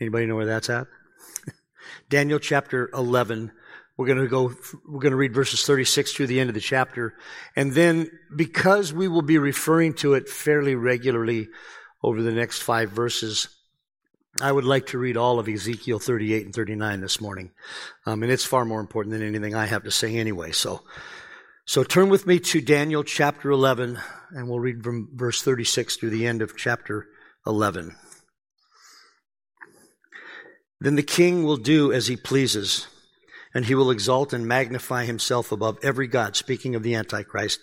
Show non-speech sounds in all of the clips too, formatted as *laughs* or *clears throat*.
Anybody know where that's at? *laughs* Daniel chapter 11. We're going to go, we're going to read verses 36 through the end of the chapter. And then because we will be referring to it fairly regularly over the next five verses, I would like to read all of Ezekiel 38 and 39 this morning. Um, and it's far more important than anything I have to say anyway. So, so turn with me to Daniel chapter 11 and we'll read from verse 36 through the end of chapter 11. Then the king will do as he pleases, and he will exalt and magnify himself above every God, speaking of the Antichrist,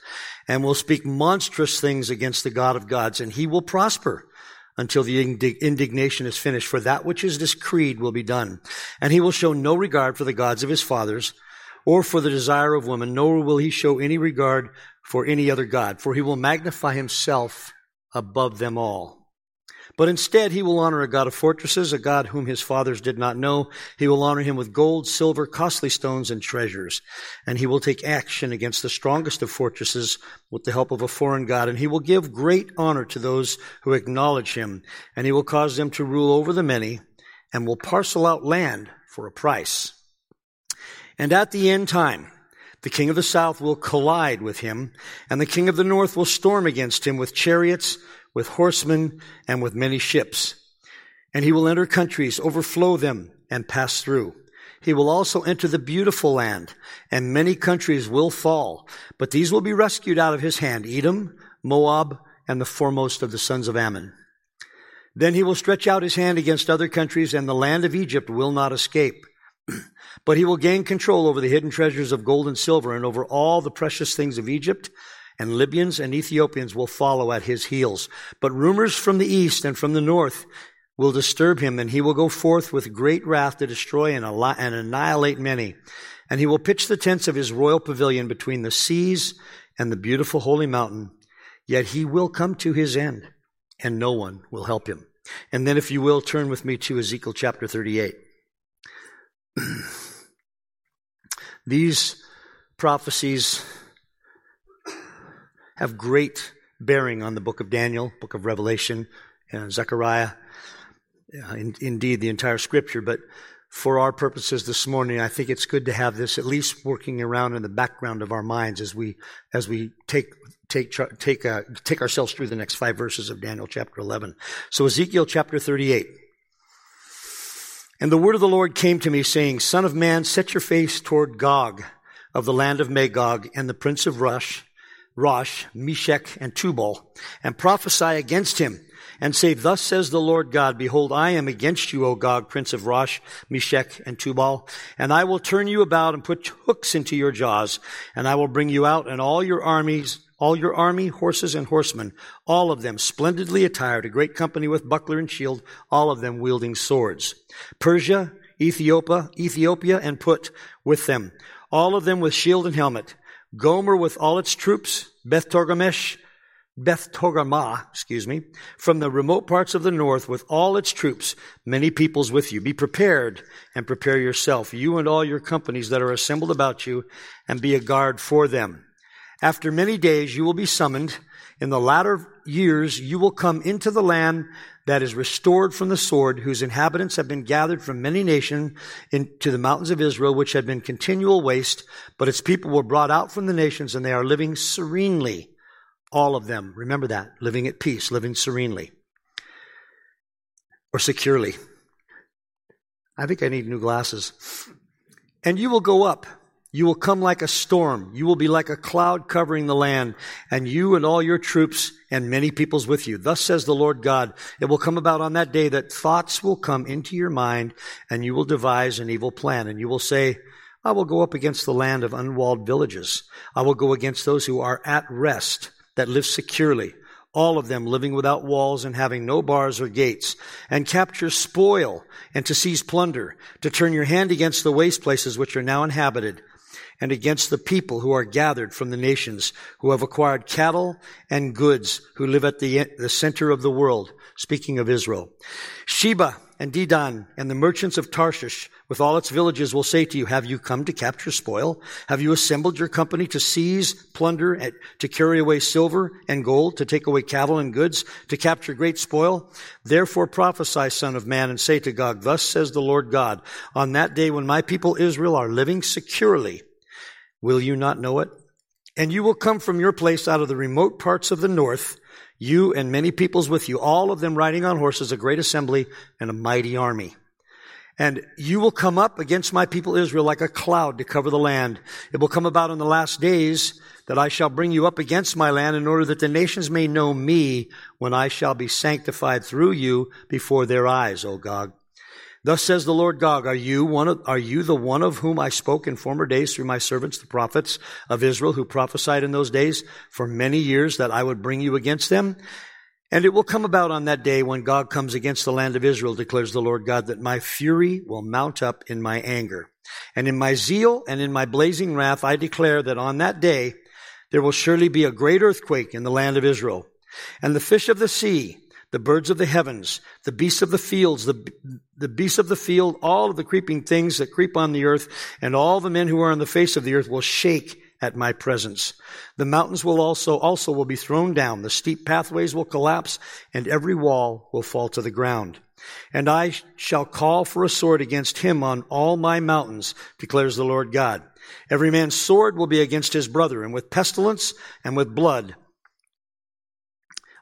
and will speak monstrous things against the God of gods, and he will prosper until the indignation is finished, for that which is decreed will be done. And he will show no regard for the gods of his fathers, or for the desire of woman, nor will he show any regard for any other God, for he will magnify himself above them all. But instead, he will honor a God of fortresses, a God whom his fathers did not know. He will honor him with gold, silver, costly stones, and treasures. And he will take action against the strongest of fortresses with the help of a foreign God. And he will give great honor to those who acknowledge him. And he will cause them to rule over the many and will parcel out land for a price. And at the end time, the king of the south will collide with him, and the king of the north will storm against him with chariots, with horsemen and with many ships. And he will enter countries, overflow them, and pass through. He will also enter the beautiful land, and many countries will fall, but these will be rescued out of his hand, Edom, Moab, and the foremost of the sons of Ammon. Then he will stretch out his hand against other countries, and the land of Egypt will not escape. *clears throat* but he will gain control over the hidden treasures of gold and silver, and over all the precious things of Egypt, and Libyans and Ethiopians will follow at his heels. But rumors from the east and from the north will disturb him, and he will go forth with great wrath to destroy and, annihilate many. And he will pitch the tents of his royal pavilion between the seas and the beautiful holy mountain. Yet he will come to his end, and no one will help him. And then, if you will, turn with me to Ezekiel chapter 38. *clears throat* These prophecies have great bearing on the book of Daniel, book of Revelation, uh, Zechariah, uh, in, indeed the entire scripture. But for our purposes this morning, I think it's good to have this at least working around in the background of our minds as we as we take take take uh, take ourselves through the next five verses of Daniel chapter 11. So Ezekiel chapter 38. And the word of the Lord came to me saying, Son of man, set your face toward Gog of the land of Magog and the prince of Rosh Rosh, Meshech, and Tubal, and prophesy against him, and say, Thus says the Lord God, Behold, I am against you, O Gog, prince of Rosh, Meshech, and Tubal, and I will turn you about and put hooks into your jaws, and I will bring you out and all your armies, all your army, horses and horsemen, all of them splendidly attired, a great company with buckler and shield, all of them wielding swords. Persia, Ethiopia, Ethiopia, and Put with them, all of them with shield and helmet. Gomer with all its troops, Beth Togarmesh, Beth Togarmah, excuse me, from the remote parts of the north with all its troops, many peoples with you. Be prepared and prepare yourself, you and all your companies that are assembled about you, and be a guard for them. After many days you will be summoned. In the latter years you will come into the land that is restored from the sword, whose inhabitants have been gathered from many nations into the mountains of Israel, which had been continual waste, but its people were brought out from the nations and they are living serenely. All of them. Remember that. Living at peace, living serenely. Or securely. I think I need new glasses. And you will go up you will come like a storm. You will be like a cloud covering the land, and you and all your troops and many peoples with you. Thus says the Lord God. It will come about on that day that thoughts will come into your mind, and you will devise an evil plan, and you will say, I will go up against the land of unwalled villages. I will go against those who are at rest, that live securely. all of them living without walls and having no bars or gates, and capture spoil and to seize plunder, to turn your hand against the waste places which are now inhabited, and against the people who are gathered from the nations, who have acquired cattle and goods, who live at the, the center of the world, speaking of Israel. Sheba and Dedan and the merchants of Tarshish with all its villages will say to you, have you come to capture spoil? Have you assembled your company to seize, plunder, to carry away silver and gold, to take away cattle and goods, to capture great spoil? Therefore prophesy, son of man, and say to Gog, thus says the Lord God, on that day when my people Israel are living securely, will you not know it? And you will come from your place out of the remote parts of the north, you and many peoples with you, all of them riding on horses, a great assembly and a mighty army. And you will come up against my people Israel like a cloud to cover the land. It will come about in the last days that I shall bring you up against my land in order that the nations may know me when I shall be sanctified through you before their eyes, O Gog. Thus says the Lord God, are you one of, are you the one of whom I spoke in former days through my servants, the prophets of Israel, who prophesied in those days for many years that I would bring you against them? And it will come about on that day when Gog comes against the land of Israel, declares the Lord God, that my fury will mount up in my anger. And in my zeal and in my blazing wrath, I declare that on that day there will surely be a great earthquake in the land of Israel. And the fish of the sea, the birds of the heavens, the beasts of the fields, the, the beasts of the field, all of the creeping things that creep on the earth, and all the men who are on the face of the earth will shake at my presence. The mountains will also, also will be thrown down. The steep pathways will collapse and every wall will fall to the ground. And I shall call for a sword against him on all my mountains, declares the Lord God. Every man's sword will be against his brother, and with pestilence and with blood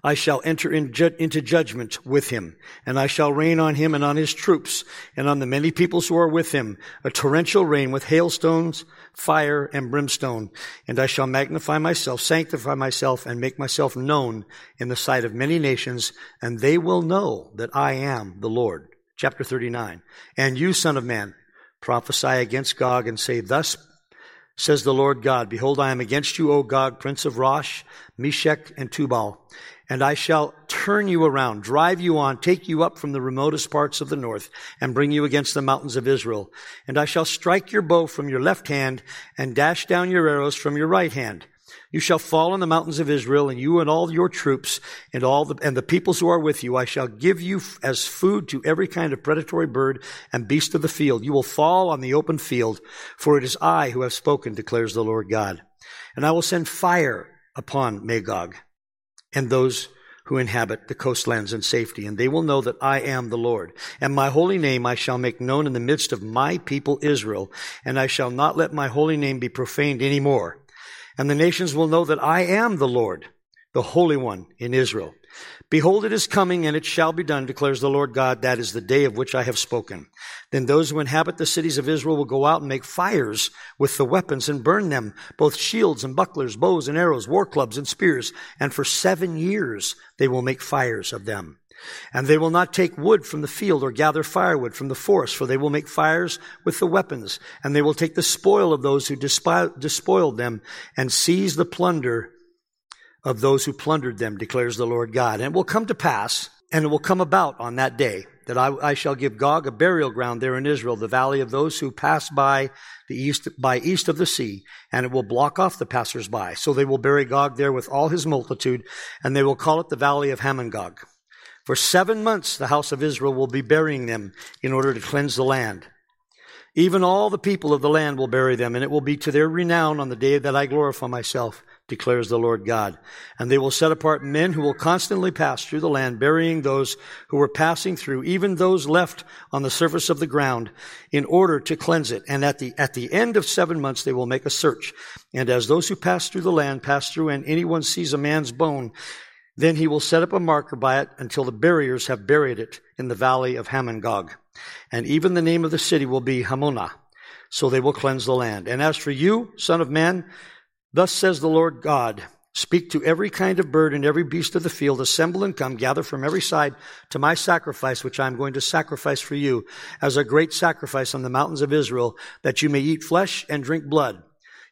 I shall enter in ju- into judgment with him, and I shall rain on him and on his troops, and on the many peoples who are with him, a torrential rain with hailstones, fire, and brimstone. And I shall magnify myself, sanctify myself, and make myself known in the sight of many nations, and they will know that I am the Lord. Chapter 39. And you, son of man, prophesy against Gog and say, Thus says the Lord God, Behold, I am against you, O Gog, prince of Rosh, Meshech, and Tubal and I shall turn you around, drive you on, take you up from the remotest parts of the north, and bring you against the mountains of Israel. And I shall strike your bow from your left hand, and dash down your arrows from your right hand. You shall fall on the mountains of Israel, and you and all your troops, and all the, and the peoples who are with you. I shall give you as food to every kind of predatory bird and beast of the field. You will fall on the open field, for it is I who have spoken, declares the Lord God. And I will send fire upon Magog and those who inhabit the coastlands in safety, and they will know that I am the Lord. And my holy name I shall make known in the midst of my people Israel, and I shall not let my holy name be profaned any more. And the nations will know that I am the Lord, the Holy One in Israel. Behold, it is coming, and it shall be done, declares the Lord God. That is the day of which I have spoken. Then those who inhabit the cities of Israel will go out and make fires with the weapons and burn them, both shields and bucklers, bows and arrows, war clubs and spears. And for seven years they will make fires of them. And they will not take wood from the field or gather firewood from the forest, for they will make fires with the weapons. And they will take the spoil of those who despoiled them and seize the plunder of those who plundered them, declares the Lord God. And it will come to pass, and it will come about on that day, that I, I, shall give Gog a burial ground there in Israel, the valley of those who pass by the east, by east of the sea, and it will block off the passers-by. So they will bury Gog there with all his multitude, and they will call it the valley of Hamongog. For seven months the house of Israel will be burying them in order to cleanse the land. Even all the people of the land will bury them, and it will be to their renown on the day that I glorify myself declares the Lord God. And they will set apart men who will constantly pass through the land, burying those who were passing through, even those left on the surface of the ground, in order to cleanse it. And at the, at the end of seven months, they will make a search. And as those who pass through the land pass through and anyone sees a man's bone, then he will set up a marker by it until the buriers have buried it in the valley of Hamongog. And even the name of the city will be Hamonah. So they will cleanse the land. And as for you, son of man, Thus says the Lord God, speak to every kind of bird and every beast of the field, assemble and come, gather from every side to my sacrifice, which I am going to sacrifice for you as a great sacrifice on the mountains of Israel, that you may eat flesh and drink blood.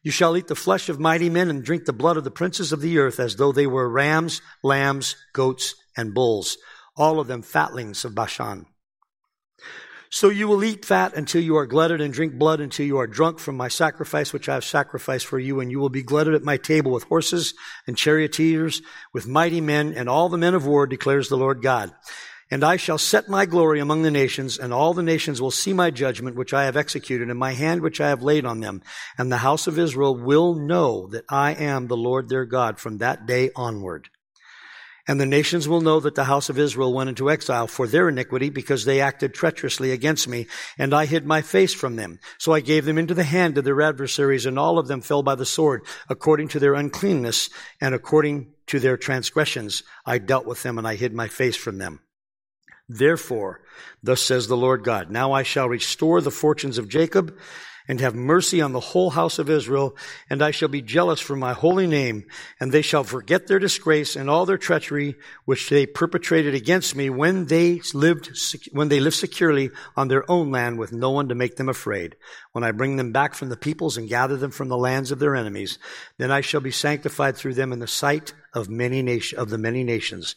You shall eat the flesh of mighty men and drink the blood of the princes of the earth as though they were rams, lambs, goats, and bulls, all of them fatlings of Bashan. So you will eat fat until you are glutted and drink blood until you are drunk from my sacrifice which I have sacrificed for you. And you will be glutted at my table with horses and charioteers, with mighty men and all the men of war, declares the Lord God. And I shall set my glory among the nations, and all the nations will see my judgment which I have executed, and my hand which I have laid on them. And the house of Israel will know that I am the Lord their God from that day onward. And the nations will know that the house of Israel went into exile for their iniquity because they acted treacherously against me, and I hid my face from them. So I gave them into the hand of their adversaries, and all of them fell by the sword, according to their uncleanness and according to their transgressions. I dealt with them, and I hid my face from them. Therefore, thus says the Lord God, now I shall restore the fortunes of Jacob and have mercy on the whole house of Israel, and I shall be jealous for my holy name, and they shall forget their disgrace and all their treachery which they perpetrated against me when they lived, when they lived securely on their own land with no one to make them afraid. When I bring them back from the peoples and gather them from the lands of their enemies, then I shall be sanctified through them in the sight of many nation, of the many nations.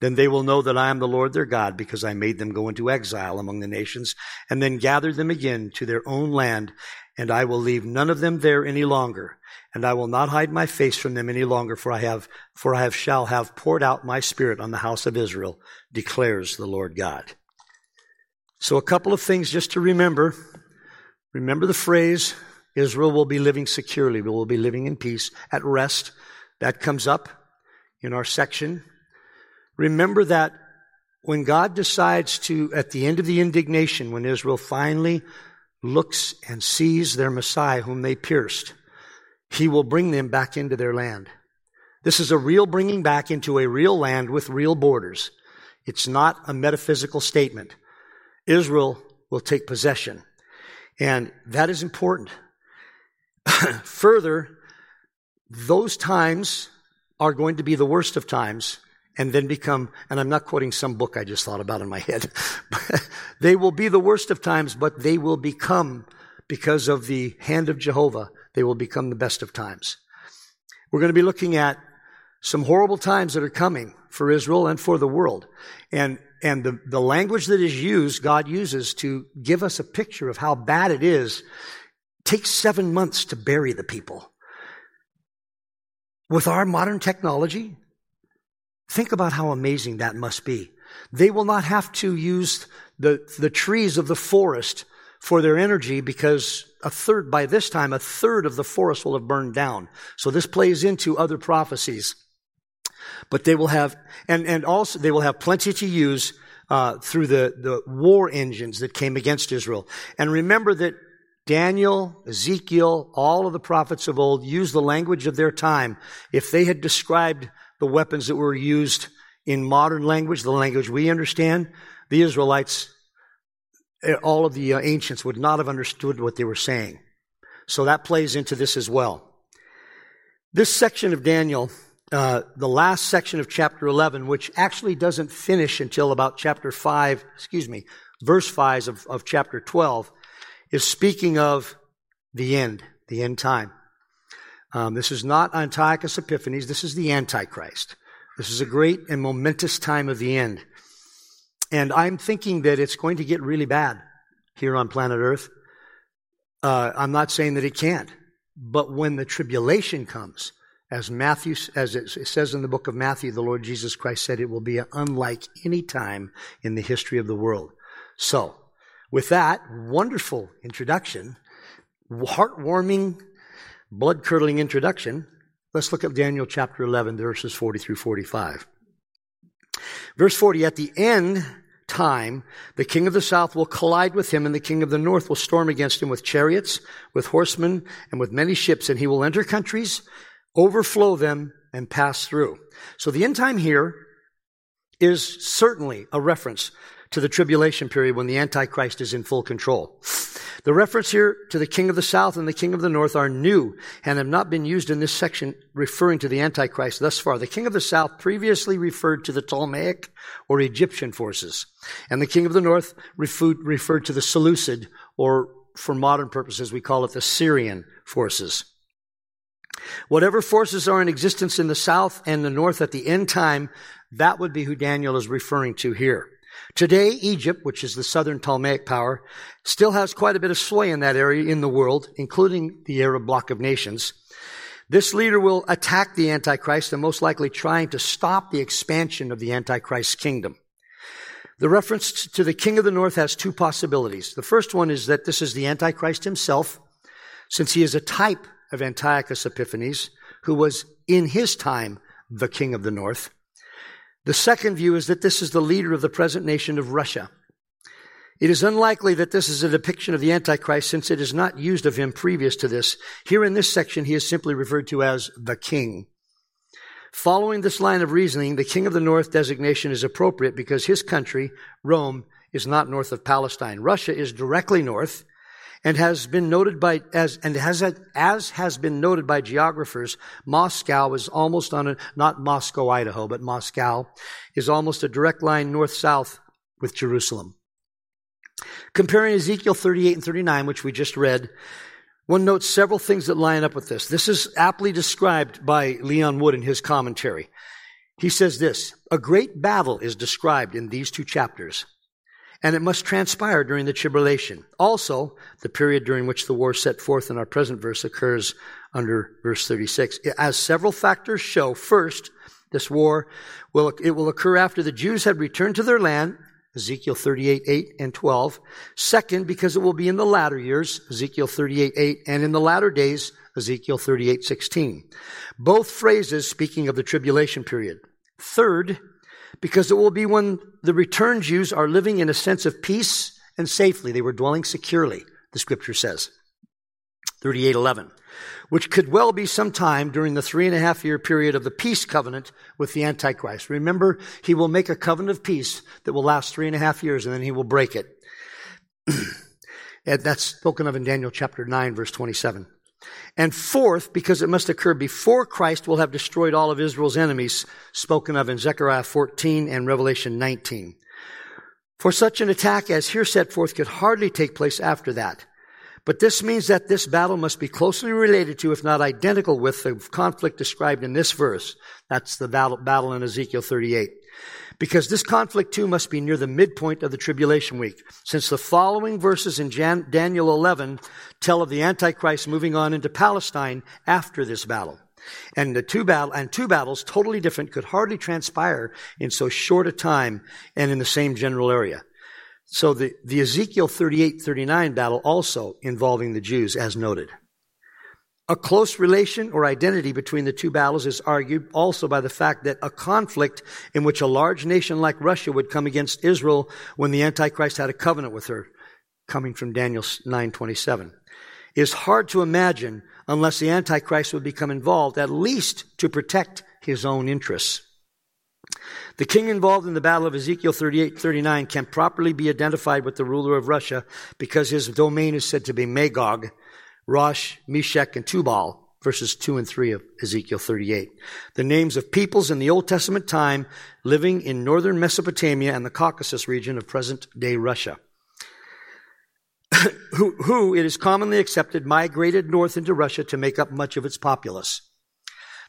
Then they will know that I am the Lord their God because I made them go into exile among the nations and then gathered them again to their own land. And I will leave none of them there any longer. And I will not hide my face from them any longer, for I have, for I have shall have poured out my spirit on the house of Israel, declares the Lord God. So a couple of things just to remember. Remember the phrase, Israel will be living securely. We will be living in peace, at rest. That comes up in our section Remember that when God decides to, at the end of the indignation, when Israel finally looks and sees their Messiah whom they pierced, he will bring them back into their land. This is a real bringing back into a real land with real borders. It's not a metaphysical statement. Israel will take possession. And that is important. *laughs* Further, those times are going to be the worst of times and then become, and I'm not quoting some book I just thought about in my head. *laughs* they will be the worst of times, but they will become, because of the hand of Jehovah, they will become the best of times. We're going to be looking at some horrible times that are coming for Israel and for the world. And, and the, the language that is used, God uses to give us a picture of how bad it is, takes seven months to bury the people. With our modern technology, Think about how amazing that must be. They will not have to use the, the trees of the forest for their energy because a third, by this time, a third of the forest will have burned down. So this plays into other prophecies. But they will have, and, and also they will have plenty to use uh, through the, the war engines that came against Israel. And remember that Daniel, Ezekiel, all of the prophets of old used the language of their time. If they had described the weapons that were used in modern language, the language we understand, the Israelites, eh, all of the uh, ancients would not have understood what they were saying. So that plays into this as well. This section of Daniel, uh, the last section of chapter 11, which actually doesn't finish until about chapter 5, excuse me, verse 5 of, of chapter 12, is speaking of the end, the end time. Um, this is not Antiochus Epiphanes. This is the Antichrist. This is a great and momentous time of the end. And I'm thinking that it's going to get really bad here on planet Earth. Uh, I'm not saying that it can't. But when the tribulation comes, as Matthew, as it says in the book of Matthew, the Lord Jesus Christ said it will be unlike any time in the history of the world. So, with that wonderful introduction, heartwarming blood curdling introduction, let's look at Daniel chapter 11, verses 40 through 45. Verse 40, at the end time, the king of the south will collide with him, and the king of the north will storm against him with chariots, with horsemen, and with many ships, and he will enter countries, overflow them, and pass through. So the end time here is certainly a reference to the tribulation period when the Antichrist is in full control. The reference here to the king of the south and the king of the north are new and have not been used in this section referring to the Antichrist thus far. The king of the south previously referred to the Ptolemaic or Egyptian forces, and the king of the north referred to the Seleucid or for modern purposes we call it the Syrian forces. Whatever forces are in existence in the south and the north at the end time, that would be who Daniel is referring to here. Today, Egypt, which is the southern Ptolemaic power, still has quite a bit of sway in that area in the world, including the Arab bloc of nations. This leader will attack the Antichrist and most likely trying to stop the expansion of the Antichrist kingdom. The reference to the king of the north has two possibilities. The first one is that this is the Antichrist himself, since he is a type of Antiochus Epiphanes, who was in his time the king of the north. The second view is that this is the leader of the present nation of Russia. It is unlikely that this is a depiction of the Antichrist since it is not used of him previous to this. Here in this section, he is simply referred to as the king. Following this line of reasoning, the king of the north designation is appropriate because his country, Rome, is not north of Palestine. Russia is directly north and has been noted by as and has as has been noted by geographers moscow is almost on a not moscow idaho but moscow is almost a direct line north south with jerusalem. Comparing ezekiel 38 and 39 which we just read one notes several things that line up with this. This is aptly described by leon wood in his commentary. He says this a great battle is described in these two chapters and it must transpire during the tribulation. Also, the period during which the war set forth in our present verse occurs under verse 36. As several factors show, first, this war will, it will occur after the Jews had returned to their land, Ezekiel 38, 8 and 12. Second, because it will be in the latter years, Ezekiel 38, 8, and in the latter days, Ezekiel 38, 16. Both phrases speaking of the tribulation period. Third, because it will be when the returned Jews are living in a sense of peace and safely. They were dwelling securely, the scripture says. 3811, which could well be sometime during the three and a half year period of the peace covenant with the Antichrist. Remember, he will make a covenant of peace that will last three and a half years and then he will break it. *clears throat* And that's spoken of in Daniel chapter 9, verse 27. And fourth, because it must occur before Christ will have destroyed all of Israel's enemies, spoken of in Zechariah 14 and Revelation 19. For such an attack as here set forth could hardly take place after that. But this means that this battle must be closely related to, if not identical with, the conflict described in this verse. That's the battle, in Ezekiel 38 because this conflict too must be near the midpoint of the tribulation week, since the following verses in Jan- Daniel 11 tell of the Antichrist moving on into Palestine after this battle. And the two battle and two battles totally different could hardly transpire in so short a time and in the same general area. So the, the Ezekiel 38, 39 battle also involving the Jews as noted. A close relation or identity between the two battles is argued also by the fact that a conflict in which a large nation like Russia would come against Israel when the Antichrist had a covenant with her, coming from Daniel 9:27, is hard to imagine unless the Antichrist would become involved, at least to protect his own interests. The king involved in the battle of Ezekiel 38 39 can properly be identified with the ruler of Russia because his domain is said to be Magog, Rosh, Meshech, and Tubal, verses 2 and 3 of Ezekiel 38. The names of peoples in the Old Testament time living in northern Mesopotamia and the Caucasus region of present day Russia. *coughs* who, who, it is commonly accepted, migrated north into Russia to make up much of its populace.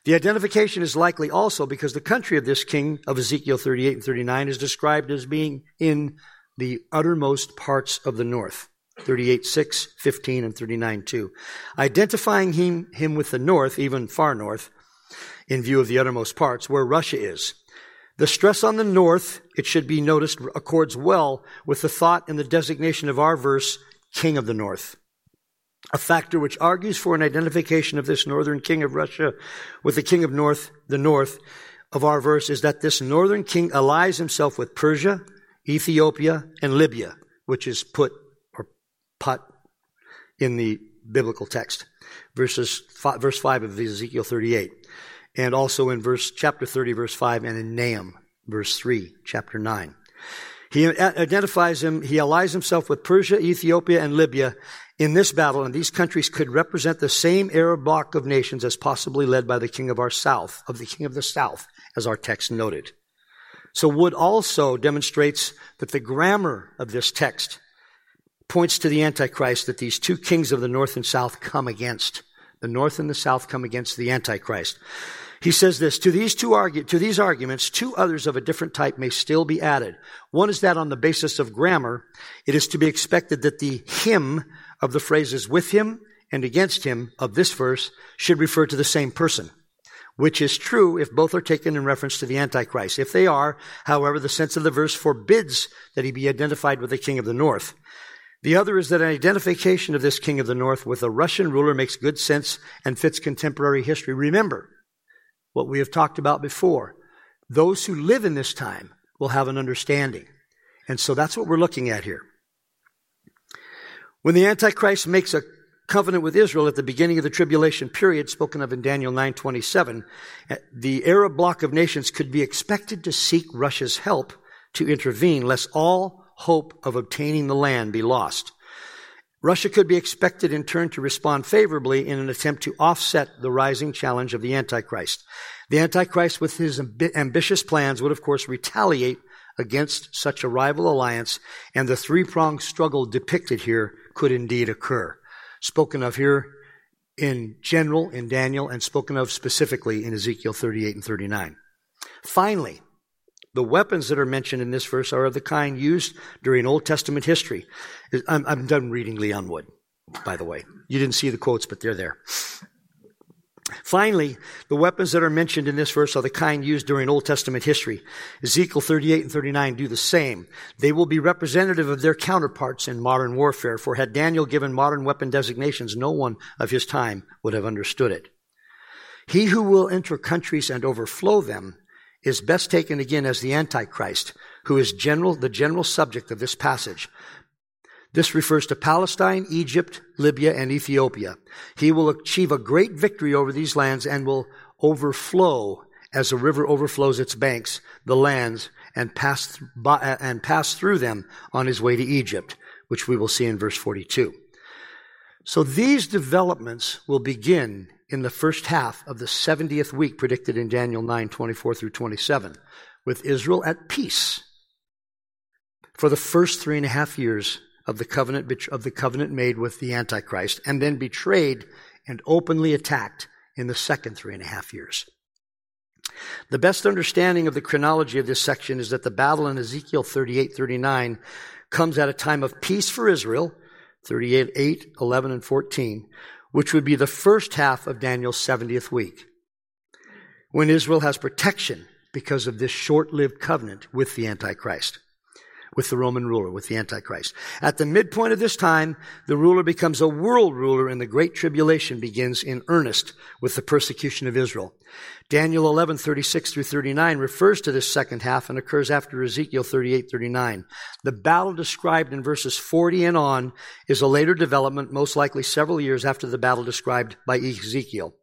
The identification is likely also because the country of this king of Ezekiel 38 and 39 is described as being in the uttermost parts of the north. 38, 6, 15, and 39, 2. Identifying him, him with the north, even far north, in view of the uttermost parts, where Russia is. The stress on the north, it should be noticed, accords well with the thought and the designation of our verse, King of the North. A factor which argues for an identification of this northern king of Russia with the king of North, the north of our verse is that this northern king allies himself with Persia, Ethiopia, and Libya, which is put put in the biblical text. Verses, five, verse 5 of Ezekiel 38. And also in verse, chapter 30, verse 5, and in Nahum, verse 3, chapter 9. He identifies him, he allies himself with Persia, Ethiopia, and Libya in this battle, and these countries could represent the same Arab bloc of nations as possibly led by the king of our south, of the king of the south, as our text noted. So Wood also demonstrates that the grammar of this text points to the Antichrist that these two kings of the north and south come against The north and the south come against the Antichrist. He says this, to these two argu- to these arguments, two others of a different type may still be added. One is that on the basis of grammar, it is to be expected that the him of the phrases with him and against him of this verse should refer to the same person, which is true if both are taken in reference to the Antichrist. If they are, however, the sense of the verse forbids that he be identified with the king of the north. The other is that an identification of this king of the north with a Russian ruler makes good sense and fits contemporary history. Remember what we have talked about before. Those who live in this time will have an understanding. And so that's what we're looking at here. When the Antichrist makes a covenant with Israel at the beginning of the tribulation period spoken of in Daniel 9:27, the Arab bloc of nations could be expected to seek Russia's help to intervene lest all hope of obtaining the land be lost. Russia could be expected in turn to respond favorably in an attempt to offset the rising challenge of the Antichrist. The Antichrist, with his amb- ambitious plans, would of course retaliate against such a rival alliance, and the three pronged struggle depicted here could indeed occur. Spoken of here in general in Daniel, and spoken of specifically in Ezekiel 38 and 39. Finally, the weapons that are mentioned in this verse are of the kind used during Old Testament history. I'm, I'm done reading Leon Wood, by the way. You didn't see the quotes, but they're there. Finally, the weapons that are mentioned in this verse are the kind used during Old Testament history. Ezekiel 38 and 39 do the same. They will be representative of their counterparts in modern warfare, for had Daniel given modern weapon designations, no one of his time would have understood it. He who will enter countries and overflow them is best taken again as the Antichrist, who is general, the general subject of this passage. This refers to Palestine, Egypt, Libya, and Ethiopia. He will achieve a great victory over these lands and will overflow as a river overflows its banks, the lands, and pass, and pass through them on his way to Egypt, which we will see in verse 42. So these developments will begin in the first half of the 70th week predicted in Daniel 9, 24 through 27, with Israel at peace for the first three and a half years of the covenant, of the covenant made with the Antichrist, and then betrayed and openly attacked in the second three and a half years. The best understanding of the chronology of this section is that the battle in Ezekiel 38, 39 comes at a time of peace for Israel, 38, 8, 11, and 14, which would be the first half of Daniel's 70th week, when Israel has protection because of this short lived covenant with the Antichrist, with the Roman ruler, with the Antichrist. At the midpoint of this time, the ruler becomes a world ruler and the Great Tribulation begins in earnest with the persecution of Israel. Daniel 11, 36 through 39 refers to this second half and occurs after Ezekiel 38, 39. The battle described in verses 40 and on is a later development, most likely several years after the battle described by Ezekiel.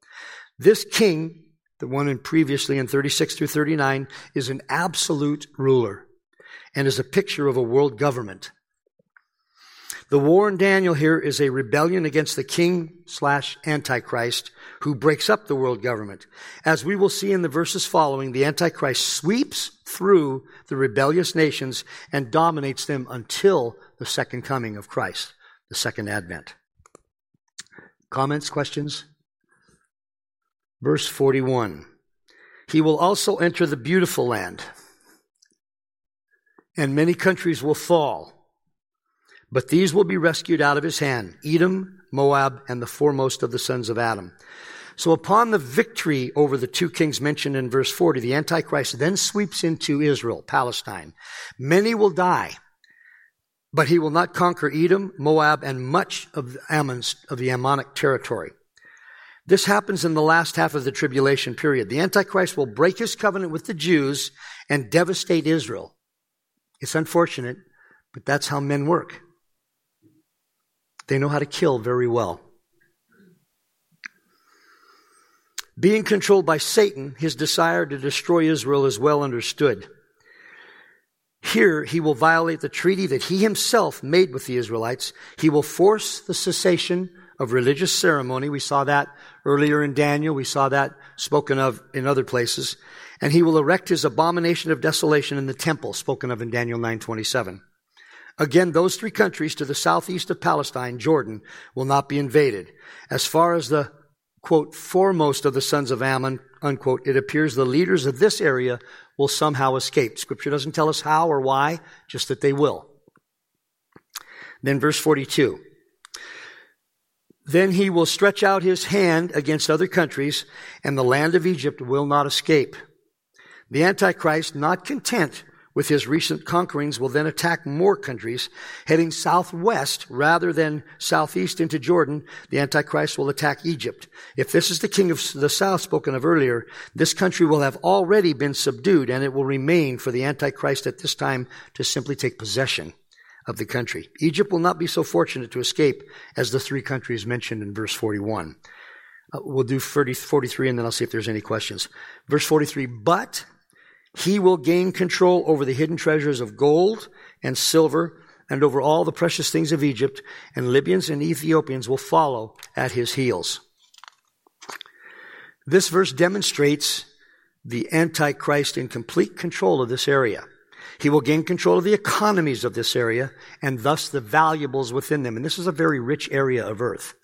This king, the one in previously in 36 through 39, is an absolute ruler and is a picture of a world government. The war in Daniel here is a rebellion against the king slash antichrist who breaks up the world government. As we will see in the verses following, the antichrist sweeps through the rebellious nations and dominates them until the second coming of Christ, the second advent. Comments, questions? Verse 41. He will also enter the beautiful land, and many countries will fall but these will be rescued out of his hand Edom, Moab, and the foremost of the sons of Adam. So upon the victory over the two kings mentioned in verse 40, the Antichrist then sweeps into Israel, Palestine. Many will die, but he will not conquer Edom, Moab, and much of the, Ammon's, of the Ammonic territory. This happens in the last half of the tribulation period. The Antichrist will break his covenant with the Jews and devastate Israel. It's unfortunate, but that's how men work. They know how to kill very well. Being controlled by Satan, his desire to destroy Israel is well understood. Here, he will violate the treaty that he himself made with the Israelites. He will force the cessation of religious ceremony. We saw that earlier in Daniel. We saw that spoken of in other places. And he will erect his abomination of desolation in the temple, spoken of in Daniel 927. Again, those three countries to the southeast of Palestine, Jordan, will not be invaded. As far as the quote, foremost of the sons of Ammon, unquote, it appears the leaders of this area will somehow escape. Scripture doesn't tell us how or why, just that they will. Then verse 42. Then he will stretch out his hand against other countries, and the land of Egypt will not escape. The Antichrist, not content with his recent conquerings, will then attack more countries. Heading southwest rather than southeast into Jordan, the Antichrist will attack Egypt. If this is the king of the south spoken of earlier, this country will have already been subdued, and it will remain for the Antichrist at this time to simply take possession of the country. Egypt will not be so fortunate to escape as the three countries mentioned in verse 41. Uh, we'll do 30, 43 and then I'll see if there's any questions. Verse 43, but he will gain control over the hidden treasures of gold and silver and over all the precious things of Egypt, and Libyans and Ethiopians will follow at his heels. This verse demonstrates the Antichrist in complete control of this area. He will gain control of the economies of this area and thus the valuables within them. And this is a very rich area of earth.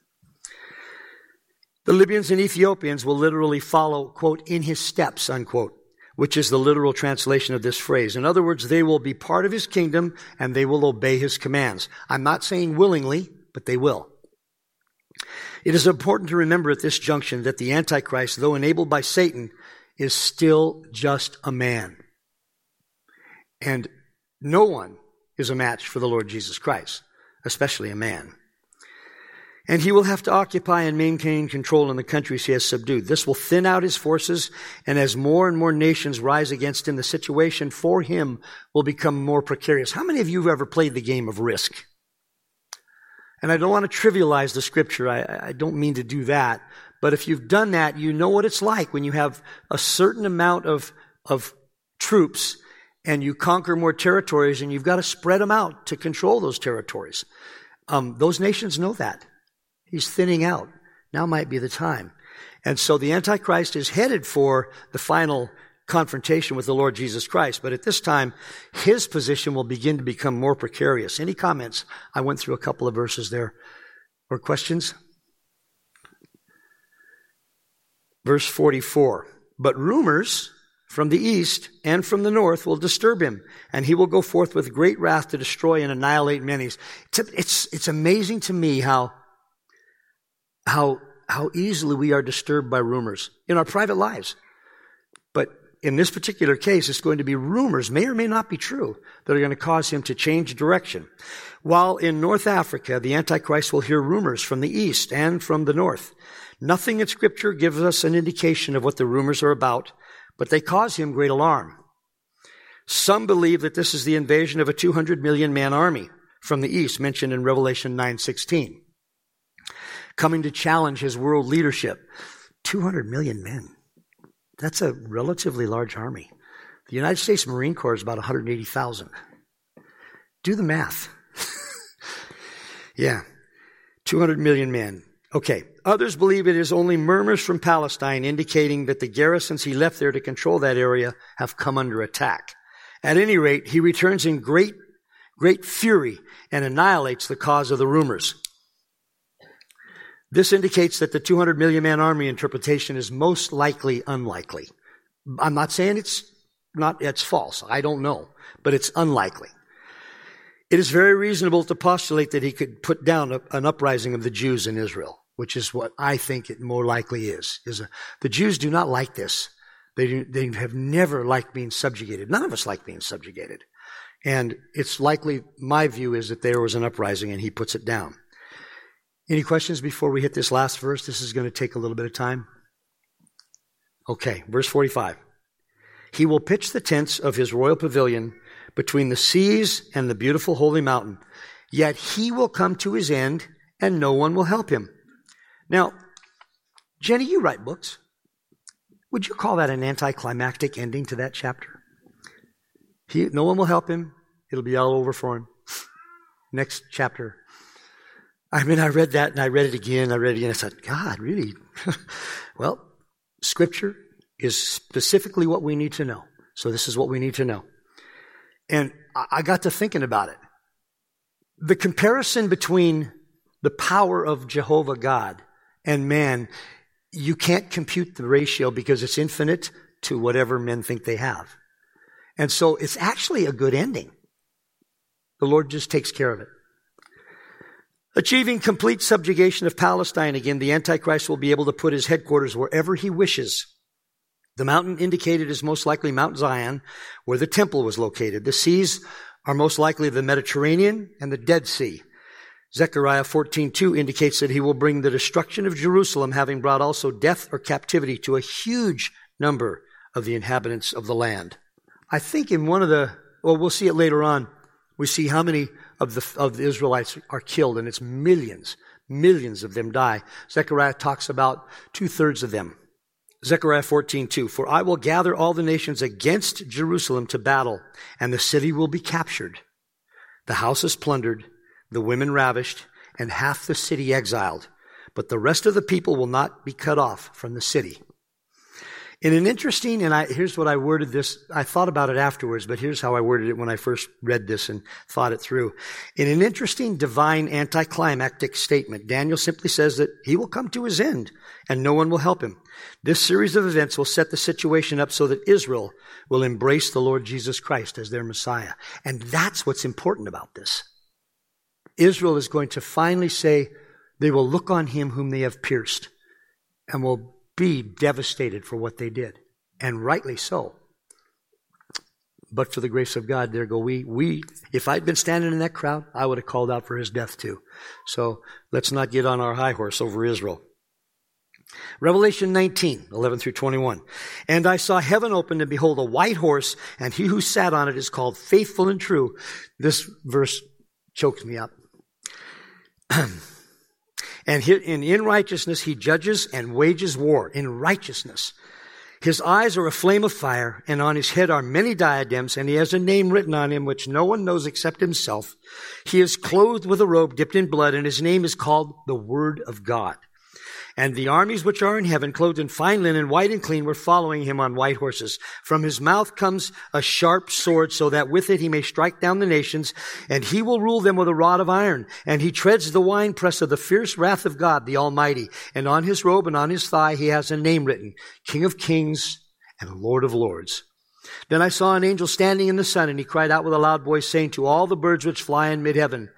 The Libyans and Ethiopians will literally follow, quote, in his steps, unquote, which is the literal translation of this phrase. In other words, they will be part of his kingdom and they will obey his commands. I'm not saying willingly, but they will. It is important to remember at this junction that the Antichrist, though enabled by Satan, is still just a man. And no one is a match for the Lord Jesus Christ, especially a man. And he will have to occupy and maintain control in the countries he has subdued. This will thin out his forces, and as more and more nations rise against him, the situation for him will become more precarious. How many of you have ever played the game of risk? And I don't want to trivialize the scripture. I, I don't mean to do that. But if you've done that, you know what it's like when you have a certain amount of, of troops and you conquer more territories and you've got to spread them out to control those territories. Um, those nations know that. He's thinning out. Now might be the time. And so the Antichrist is headed for the final confrontation with the Lord Jesus Christ. But at this time, his position will begin to become more precarious. Any comments? I went through a couple of verses there. Or questions? Verse 44. But rumors from the east and from the north will disturb him, and he will go forth with great wrath to destroy and annihilate many. It's, it's, it's amazing to me how, how, how easily we are disturbed by rumors in our private lives. But in this particular case, it's going to be rumors, may or may not be true, that are going to cause him to change direction. While in North Africa, the Antichrist will hear rumors from the east and from the north. Nothing in scripture gives us an indication of what the rumors are about, but they cause him great alarm. Some believe that this is the invasion of a 200 million man army from the east mentioned in Revelation 9:16 coming to challenge his world leadership. 200 million men. That's a relatively large army. The United States Marine Corps is about 180,000 do the math. *laughs* Yeah. 200 million men. Okay. Others believe it is only murmurs from Palestine indicating that the garrisons he left there to control that area have come under attack. At any rate, he returns in great, great fury and annihilates the cause of the rumors. This indicates that the 200 million man army interpretation is most likely unlikely. I'm not saying it's not, it's false. I don't know, but it's unlikely. It is very reasonable to postulate that he could put down a, an uprising of the Jews in Israel which is what I think it more likely is. Is a, the Jews do not like this. They do, they have never liked being subjugated. None of us like being subjugated, and it's likely. My view is that there was an uprising, and he puts it down. Any questions before we hit this last verse? This is going to take a little bit of time. Okay, verse 45. He will pitch the tents of his royal pavilion between the seas and the beautiful holy mountain. Yet he will come to his end, and no one will help him. Now, Jenny, you write books. Would you call that an anticlimactic ending to that chapter? He, no one will help him. It'll be all over for him. Next chapter. I mean, I read that and I read it again. I read it again. I said, God, really? *laughs* well, scripture is specifically what we need to know. So this is what we need to know. And I got to thinking about it. The comparison between the power of Jehovah God and man you can't compute the ratio because it's infinite to whatever men think they have. And so it's actually a good ending. The Lord just takes care of it. Achieving complete subjugation of Palestine again, the Antichrist will be able to put his headquarters wherever he wishes. The mountain indicated is most likely Mount Zion, where the temple was located. The seas are most likely the Mediterranean and the Dead Sea. Zechariah 14:2 indicates that he will bring the destruction of Jerusalem, having brought also death or captivity to a huge number of the inhabitants of the land. I think in one of the, well, we'll see it later on. We see how many of the, of the Israelites are killed, and it's millions. Millions of them die. Zechariah talks about two thirds of them. Zechariah 14, 2. For I will gather all the nations against Jerusalem to battle, and the city will be captured. The house is plundered, the women ravished, and half the city exiled. But the rest of the people will not be cut off from the city. In an interesting, and I, here's what I worded this, I thought about it afterwards, but here's how I worded it when I first read this and thought it through. In an interesting divine anticlimactic statement, Daniel simply says that he will come to his end and no one will help him. This series of events will set the situation up so that Israel will embrace the Lord Jesus Christ as their Messiah. And that's what's important about this. Israel is going to finally say, they will look on him whom they have pierced and will be devastated for what they did, and rightly so. But for the grace of God, there go we. We, if I'd been standing in that crowd, I would have called out for his death too. So let's not get on our high horse over Israel. Revelation 19, 11 through 21. And I saw heaven open and behold a white horse and he who sat on it is called faithful and true. This verse chokes me up. *clears throat* And in righteousness he judges and wages war. In righteousness. His eyes are a flame of fire, and on his head are many diadems, and he has a name written on him which no one knows except himself. He is clothed with a robe dipped in blood, and his name is called the Word of God. And the armies which are in heaven, clothed in fine linen, white and clean, were following him on white horses. From his mouth comes a sharp sword, so that with it he may strike down the nations, and he will rule them with a rod of iron. And he treads the winepress of the fierce wrath of God, the Almighty. And on his robe and on his thigh he has a name written, King of Kings and Lord of Lords. Then I saw an angel standing in the sun, and he cried out with a loud voice, saying to all the birds which fly in mid-heaven,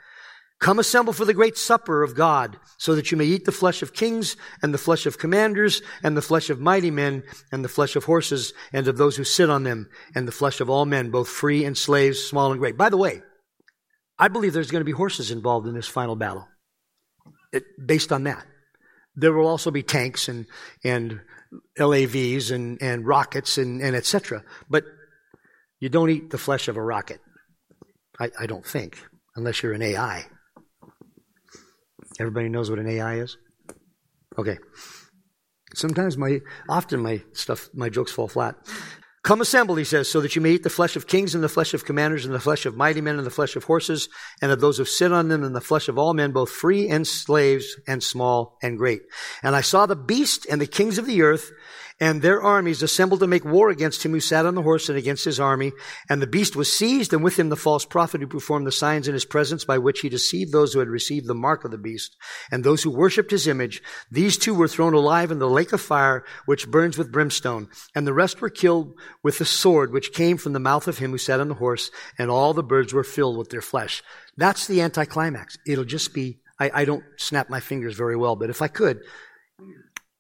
Come assemble for the great supper of God, so that you may eat the flesh of kings, and the flesh of commanders, and the flesh of mighty men, and the flesh of horses, and of those who sit on them, and the flesh of all men, both free and slaves, small and great. By the way, I believe there's going to be horses involved in this final battle. It, based on that. There will also be tanks and, and LAVs and, and rockets and, and etc. But you don't eat the flesh of a rocket. I, I don't think, unless you're an AI. Everybody knows what an AI is? Okay. Sometimes my, often my stuff, my jokes fall flat. Come assemble, he says, so that you may eat the flesh of kings and the flesh of commanders and the flesh of mighty men and the flesh of horses and of those who sit on them and the flesh of all men, both free and slaves and small and great. And I saw the beast and the kings of the earth and their armies assembled to make war against him who sat on the horse and against his army. And the beast was seized, and with him the false prophet who performed the signs in his presence by which he deceived those who had received the mark of the beast and those who worshipped his image. These two were thrown alive in the lake of fire, which burns with brimstone. And the rest were killed with the sword which came from the mouth of him who sat on the horse, and all the birds were filled with their flesh. That's the anticlimax. It'll just be, I, I don't snap my fingers very well, but if I could,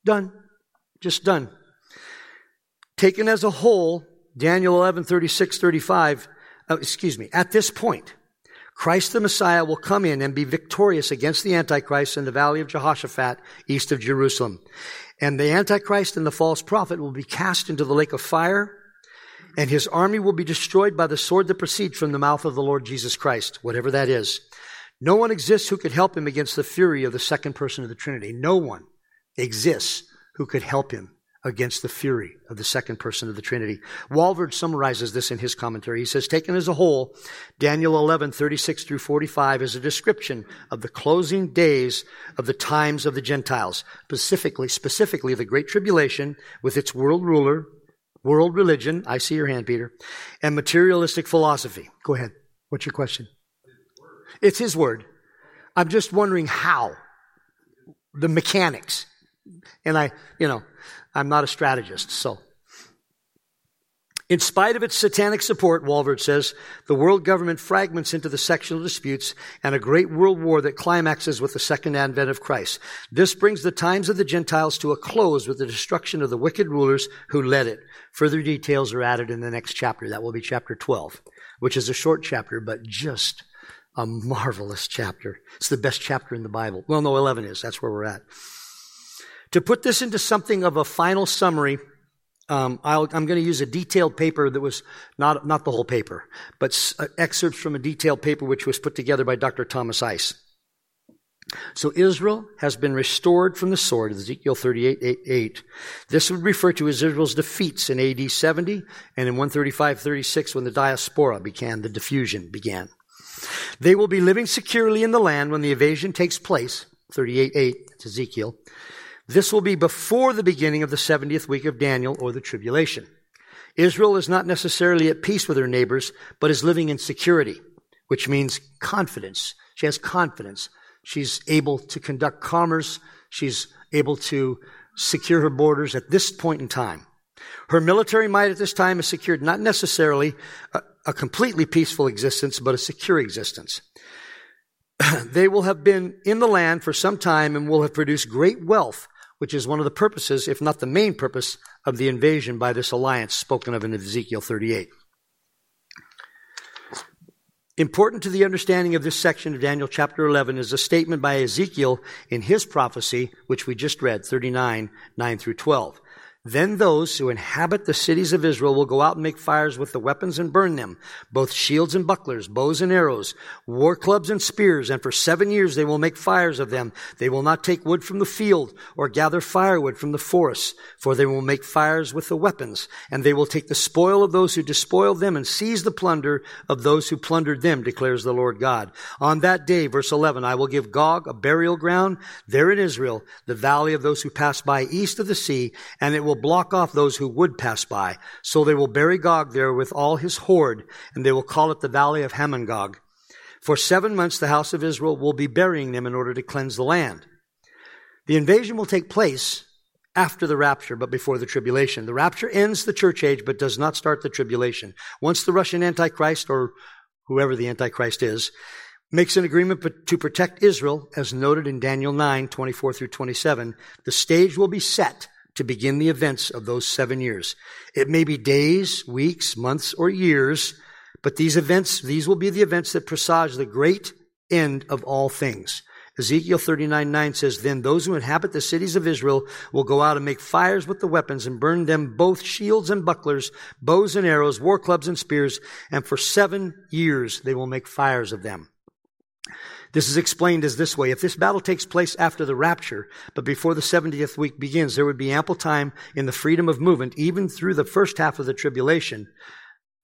done. Just done. Taken as a whole, Daniel 11, 36, 35, uh, excuse me, at this point, Christ the Messiah will come in and be victorious against the Antichrist in the valley of Jehoshaphat, east of Jerusalem. And the Antichrist and the false prophet will be cast into the lake of fire, and his army will be destroyed by the sword that proceeds from the mouth of the Lord Jesus Christ, whatever that is. No one exists who could help him against the fury of the second person of the Trinity. No one exists who could help him against the fury of the second person of the Trinity. Walvoord summarizes this in his commentary. He says, taken as a whole, Daniel 11, 36 through 45 is a description of the closing days of the times of the Gentiles, specifically, specifically the Great Tribulation with its world ruler, world religion, I see your hand, Peter, and materialistic philosophy. Go ahead. What's your question? It's his word. I'm just wondering how. The mechanics. And I, you know, I'm not a strategist, so. In spite of its satanic support, Walvoord says, the world government fragments into the sectional disputes and a great world war that climaxes with the second advent of Christ. This brings the times of the Gentiles to a close with the destruction of the wicked rulers who led it. Further details are added in the next chapter. That will be chapter 12, which is a short chapter, but just a marvelous chapter. It's the best chapter in the Bible. Well, no, 11 is. That's where we're at. To put this into something of a final summary, um, i am going to use a detailed paper that was not, not the whole paper, but uh, excerpts from a detailed paper which was put together by Dr. Thomas Ice. So Israel has been restored from the sword, Ezekiel 38, 8, 8. This would refer to Israel's defeats in AD 70 and in 135, 36 when the diaspora began, the diffusion began. They will be living securely in the land when the invasion takes place, 38, 8, Ezekiel. This will be before the beginning of the 70th week of Daniel or the tribulation. Israel is not necessarily at peace with her neighbors, but is living in security, which means confidence. She has confidence. She's able to conduct commerce. She's able to secure her borders at this point in time. Her military might at this time is secured not necessarily a, a completely peaceful existence, but a secure existence. *clears throat* they will have been in the land for some time and will have produced great wealth which is one of the purposes, if not the main purpose, of the invasion by this alliance spoken of in Ezekiel 38. Important to the understanding of this section of Daniel chapter 11 is a statement by Ezekiel in his prophecy, which we just read, 39, 9 through 12. Then those who inhabit the cities of Israel will go out and make fires with the weapons and burn them, both shields and bucklers, bows and arrows, war clubs and spears, and for seven years they will make fires of them. They will not take wood from the field or gather firewood from the forests, for they will make fires with the weapons, and they will take the spoil of those who despoiled them and seize the plunder of those who plundered them, declares the Lord God. On that day, verse 11, I will give Gog a burial ground there in Israel, the valley of those who pass by east of the sea, and it will will block off those who would pass by. So they will bury Gog there with all his horde, and they will call it the valley of Hamongog. For seven months the house of Israel will be burying them in order to cleanse the land. The invasion will take place after the rapture, but before the tribulation. The rapture ends the church age, but does not start the tribulation. Once the Russian Antichrist, or whoever the Antichrist is, makes an agreement to protect Israel, as noted in Daniel 9, 24 through 27, the stage will be set to begin the events of those seven years. It may be days, weeks, months, or years, but these events, these will be the events that presage the great end of all things. Ezekiel 39, 9 says, Then those who inhabit the cities of Israel will go out and make fires with the weapons and burn them both shields and bucklers, bows and arrows, war clubs and spears, and for seven years they will make fires of them. This is explained as this way. If this battle takes place after the rapture, but before the 70th week begins, there would be ample time in the freedom of movement, even through the first half of the tribulation,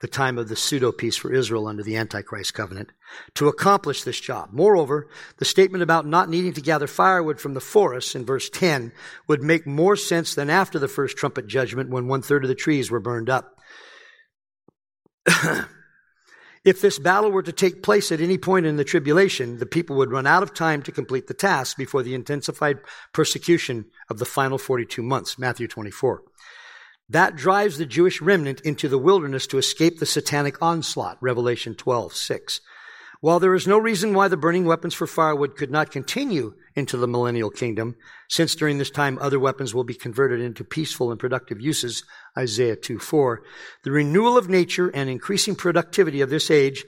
the time of the pseudo peace for Israel under the Antichrist covenant, to accomplish this job. Moreover, the statement about not needing to gather firewood from the forests in verse 10 would make more sense than after the first trumpet judgment when one third of the trees were burned up. *clears throat* If this battle were to take place at any point in the tribulation, the people would run out of time to complete the task before the intensified persecution of the final 42 months, Matthew 24. That drives the Jewish remnant into the wilderness to escape the satanic onslaught, Revelation 12, 6. While there is no reason why the burning weapons for firewood could not continue into the millennial kingdom, since during this time other weapons will be converted into peaceful and productive uses, Isaiah 2 4, the renewal of nature and increasing productivity of this age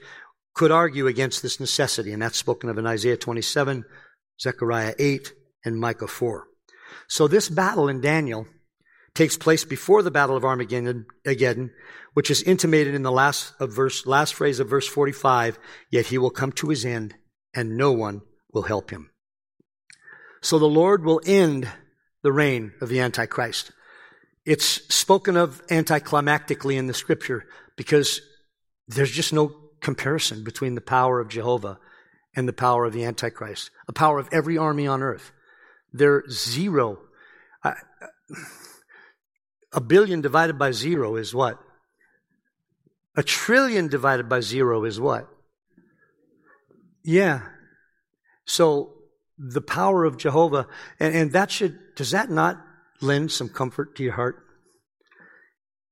could argue against this necessity, and that's spoken of in Isaiah 27, Zechariah 8, and Micah 4. So this battle in Daniel takes place before the battle of Armageddon, which is intimated in the last verse, last phrase of verse 45, yet he will come to his end and no one will help him. So the Lord will end the reign of the Antichrist. It's spoken of anticlimactically in the scripture because there's just no comparison between the power of Jehovah and the power of the Antichrist, a power of every army on earth. They're zero. A billion divided by zero is what? A trillion divided by zero is what? Yeah. So the power of Jehovah. And, and that should, does that not lend some comfort to your heart?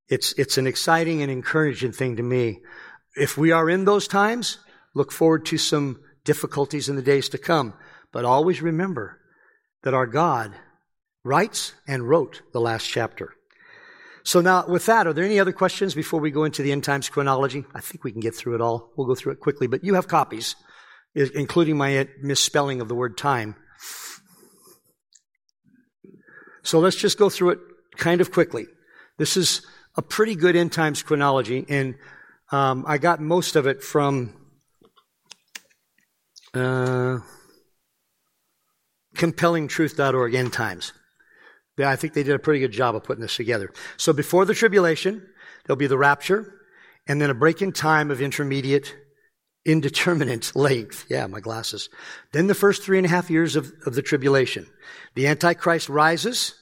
It's, it's an exciting and encouraging thing to me. If we are in those times, look forward to some difficulties in the days to come. But always remember that our God writes and wrote the last chapter. So now, with that, are there any other questions before we go into the end times chronology? I think we can get through it all. We'll go through it quickly, but you have copies, including my misspelling of the word time. So let's just go through it kind of quickly. This is a pretty good end times chronology, and um, I got most of it from uh, compellingtruth.org end times. I think they did a pretty good job of putting this together. So before the tribulation, there'll be the rapture, and then a break in time of intermediate, indeterminate *laughs* length. Yeah, my glasses. Then the first three and a half years of, of the tribulation. The Antichrist rises.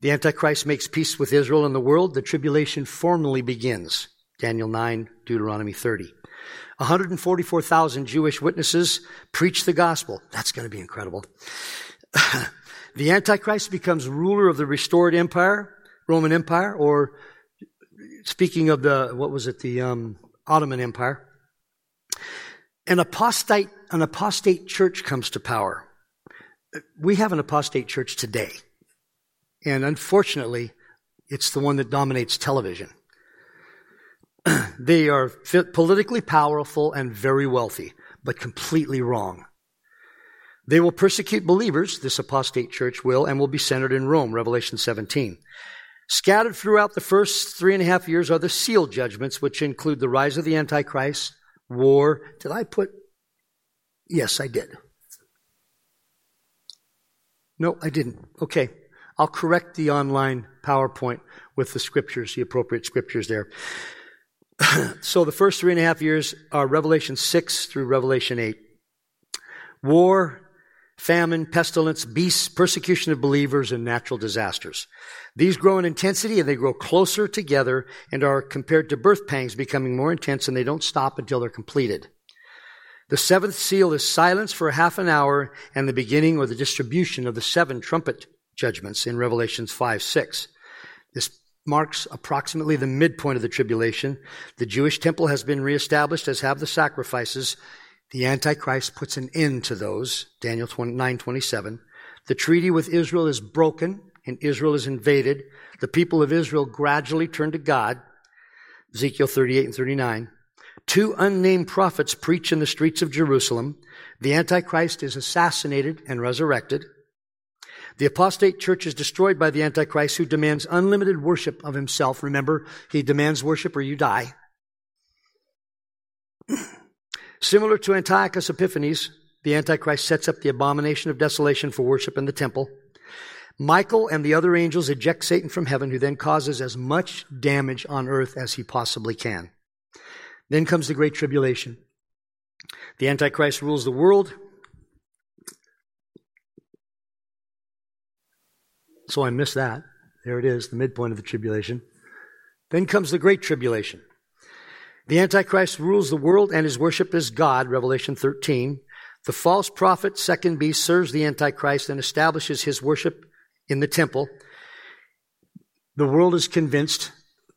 The Antichrist makes peace with Israel and the world. The tribulation formally begins. Daniel 9, Deuteronomy 30. 144,000 Jewish witnesses preach the gospel. That's going to be incredible. *laughs* The Antichrist becomes ruler of the restored empire, Roman Empire, or speaking of the, what was it, the um, Ottoman Empire. An apostate, an apostate church comes to power. We have an apostate church today. And unfortunately, it's the one that dominates television. *clears throat* they are politically powerful and very wealthy, but completely wrong. They will persecute believers, this apostate church will, and will be centered in Rome, Revelation 17. Scattered throughout the first three and a half years are the seal judgments, which include the rise of the Antichrist, war. Did I put? Yes, I did. No, I didn't. Okay. I'll correct the online PowerPoint with the scriptures, the appropriate scriptures there. *clears throat* so the first three and a half years are Revelation 6 through Revelation 8. War, famine, pestilence, beasts, persecution of believers, and natural disasters. These grow in intensity and they grow closer together and are compared to birth pangs becoming more intense and they don't stop until they're completed. The seventh seal is silence for half an hour and the beginning or the distribution of the seven trumpet judgments in Revelations 5 6. This marks approximately the midpoint of the tribulation. The Jewish temple has been reestablished, as have the sacrifices, the Antichrist puts an end to those, Daniel 9:27. The treaty with Israel is broken and Israel is invaded. The people of Israel gradually turn to God, Ezekiel 38 and 39. Two unnamed prophets preach in the streets of Jerusalem. The Antichrist is assassinated and resurrected. The apostate church is destroyed by the Antichrist who demands unlimited worship of himself. Remember, he demands worship or you die. *clears throat* Similar to Antiochus Epiphanes, the Antichrist sets up the abomination of desolation for worship in the temple. Michael and the other angels eject Satan from heaven, who then causes as much damage on earth as he possibly can. Then comes the Great Tribulation. The Antichrist rules the world. So I missed that. There it is, the midpoint of the tribulation. Then comes the Great Tribulation. The Antichrist rules the world and his worship is God, Revelation 13. The false prophet, second beast, serves the Antichrist and establishes his worship in the temple. The world is convinced,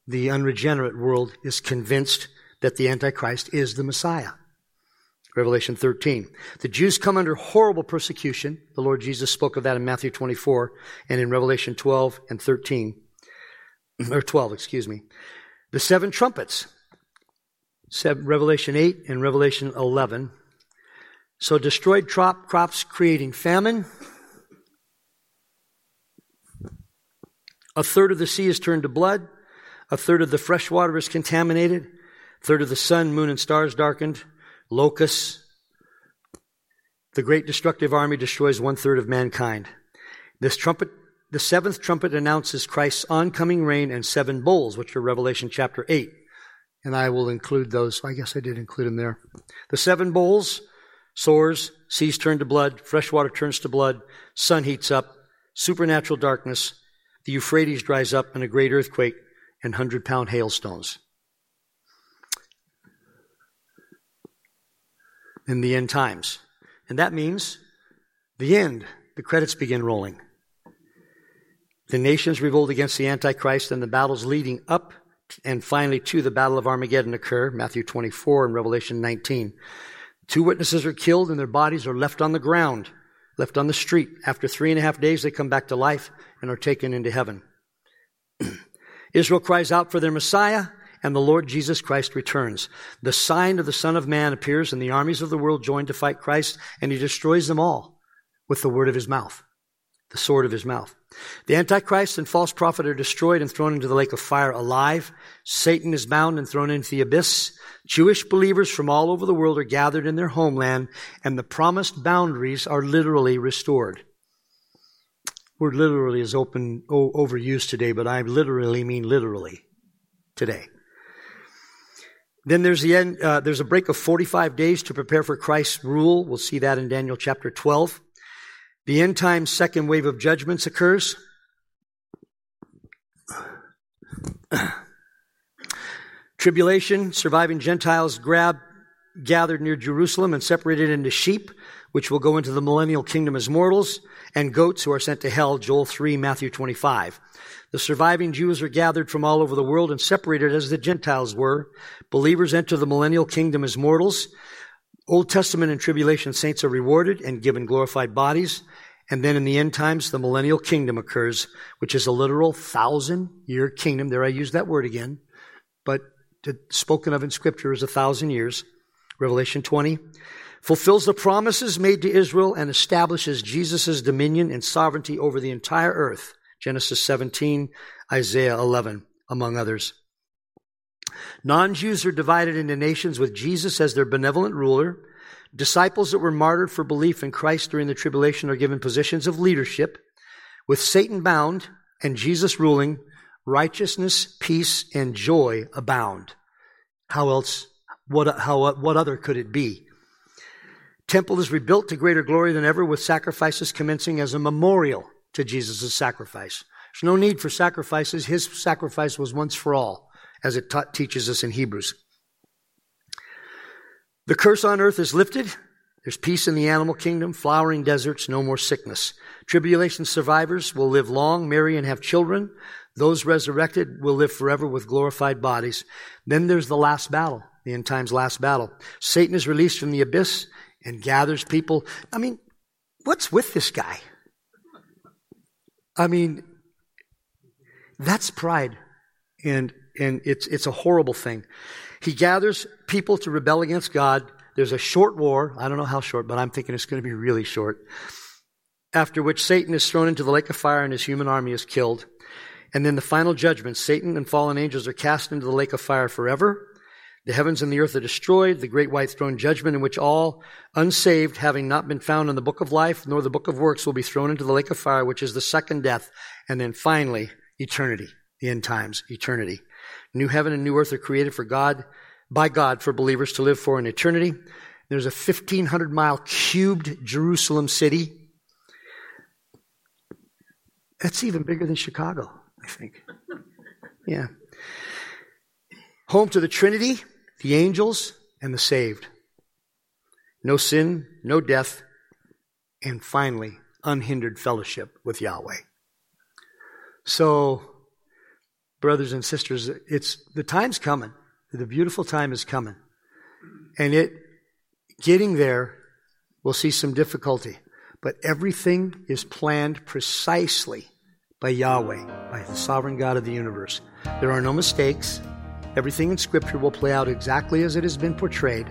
the unregenerate world is convinced that the Antichrist is the Messiah. Revelation 13. The Jews come under horrible persecution. The Lord Jesus spoke of that in Matthew 24 and in Revelation 12 and 13. Or 12, excuse me. The seven trumpets. Revelation 8 and Revelation 11. So destroyed crop, crops creating famine. A third of the sea is turned to blood. A third of the fresh water is contaminated. A third of the sun, moon, and stars darkened. Locusts. The great destructive army destroys one third of mankind. This trumpet, the seventh trumpet announces Christ's oncoming reign and seven bowls, which are Revelation chapter 8 and I will include those. I guess I did include them there. The seven bowls, sores, seas turn to blood, fresh water turns to blood, sun heats up, supernatural darkness, the Euphrates dries up, and a great earthquake and hundred pound hailstones. In the end times. And that means The end, the credits begin rolling. The nations revolt against the Antichrist, and the battles leading up and finally to the Battle of Armageddon occur, Matthew 24 and Revelation 19. Two witnesses are killed, and their bodies are left on the ground, left on the street. After three and a half days, they come back to life and are taken into heaven. *clears throat* Israel cries out for their Messiah, and the Lord Jesus Christ returns. The sign of the Son of Man appears, and the armies of the world join to fight Christ, and he destroys them all with the word of his mouth, the sword of his mouth. The Antichrist and false prophet are destroyed and thrown into the lake of fire alive. Satan is bound and thrown into the abyss. Jewish believers from all over the world are gathered in their homeland, and the promised boundaries are literally restored. Word literally is open, overused today, but I literally mean literally today. Then there's the end, uh, there's a break of 45 days to prepare for Christ's rule. We'll see that in Daniel chapter 12. The end time second wave of judgments occurs. *clears throat* Tribulation, surviving Gentiles grab, gathered near Jerusalem and separated into sheep, which will go into the millennial kingdom as mortals, and goats who are sent to hell, Joel 3, Matthew 25. The surviving Jews are gathered from all over the world and separated as the Gentiles were. Believers enter the millennial kingdom as mortals. Old Testament and tribulation saints are rewarded and given glorified bodies. And then in the end times, the millennial kingdom occurs, which is a literal thousand year kingdom. There I use that word again, but spoken of in scripture as a thousand years. Revelation 20 fulfills the promises made to Israel and establishes Jesus' dominion and sovereignty over the entire earth. Genesis 17, Isaiah 11, among others. Non-Jews are divided into nations with Jesus as their benevolent ruler Disciples that were martyred for belief in Christ during the tribulation are given positions of leadership. With Satan bound and Jesus ruling, righteousness, peace, and joy abound. How else, what, how, what other could it be? Temple is rebuilt to greater glory than ever with sacrifices commencing as a memorial to Jesus' sacrifice. There's no need for sacrifices. His sacrifice was once for all, as it ta- teaches us in Hebrews. The curse on earth is lifted. There's peace in the animal kingdom, flowering deserts, no more sickness. Tribulation survivors will live long, marry, and have children. Those resurrected will live forever with glorified bodies. Then there's the last battle, the end times last battle. Satan is released from the abyss and gathers people. I mean, what's with this guy? I mean, that's pride. And, and it's, it's a horrible thing. He gathers people to rebel against God. There's a short war. I don't know how short, but I'm thinking it's going to be really short. After which Satan is thrown into the lake of fire and his human army is killed. And then the final judgment, Satan and fallen angels are cast into the lake of fire forever. The heavens and the earth are destroyed, the great white throne judgment in which all unsaved, having not been found in the book of life nor the book of works, will be thrown into the lake of fire, which is the second death. And then finally, eternity, the end times, eternity. New heaven and new earth are created for God, by God for believers to live for in eternity. There's a 1500 mile cubed Jerusalem city. That's even bigger than Chicago, I think. Yeah. Home to the Trinity, the angels, and the saved. No sin, no death, and finally, unhindered fellowship with Yahweh. So, brothers and sisters, it's the time's coming. The beautiful time is coming. And it getting there will see some difficulty. But everything is planned precisely by Yahweh, by the sovereign God of the universe. There are no mistakes. Everything in Scripture will play out exactly as it has been portrayed.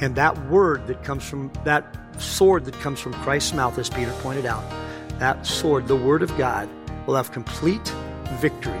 And that word that comes from that sword that comes from Christ's mouth, as Peter pointed out, that sword, the Word of God, will have complete victory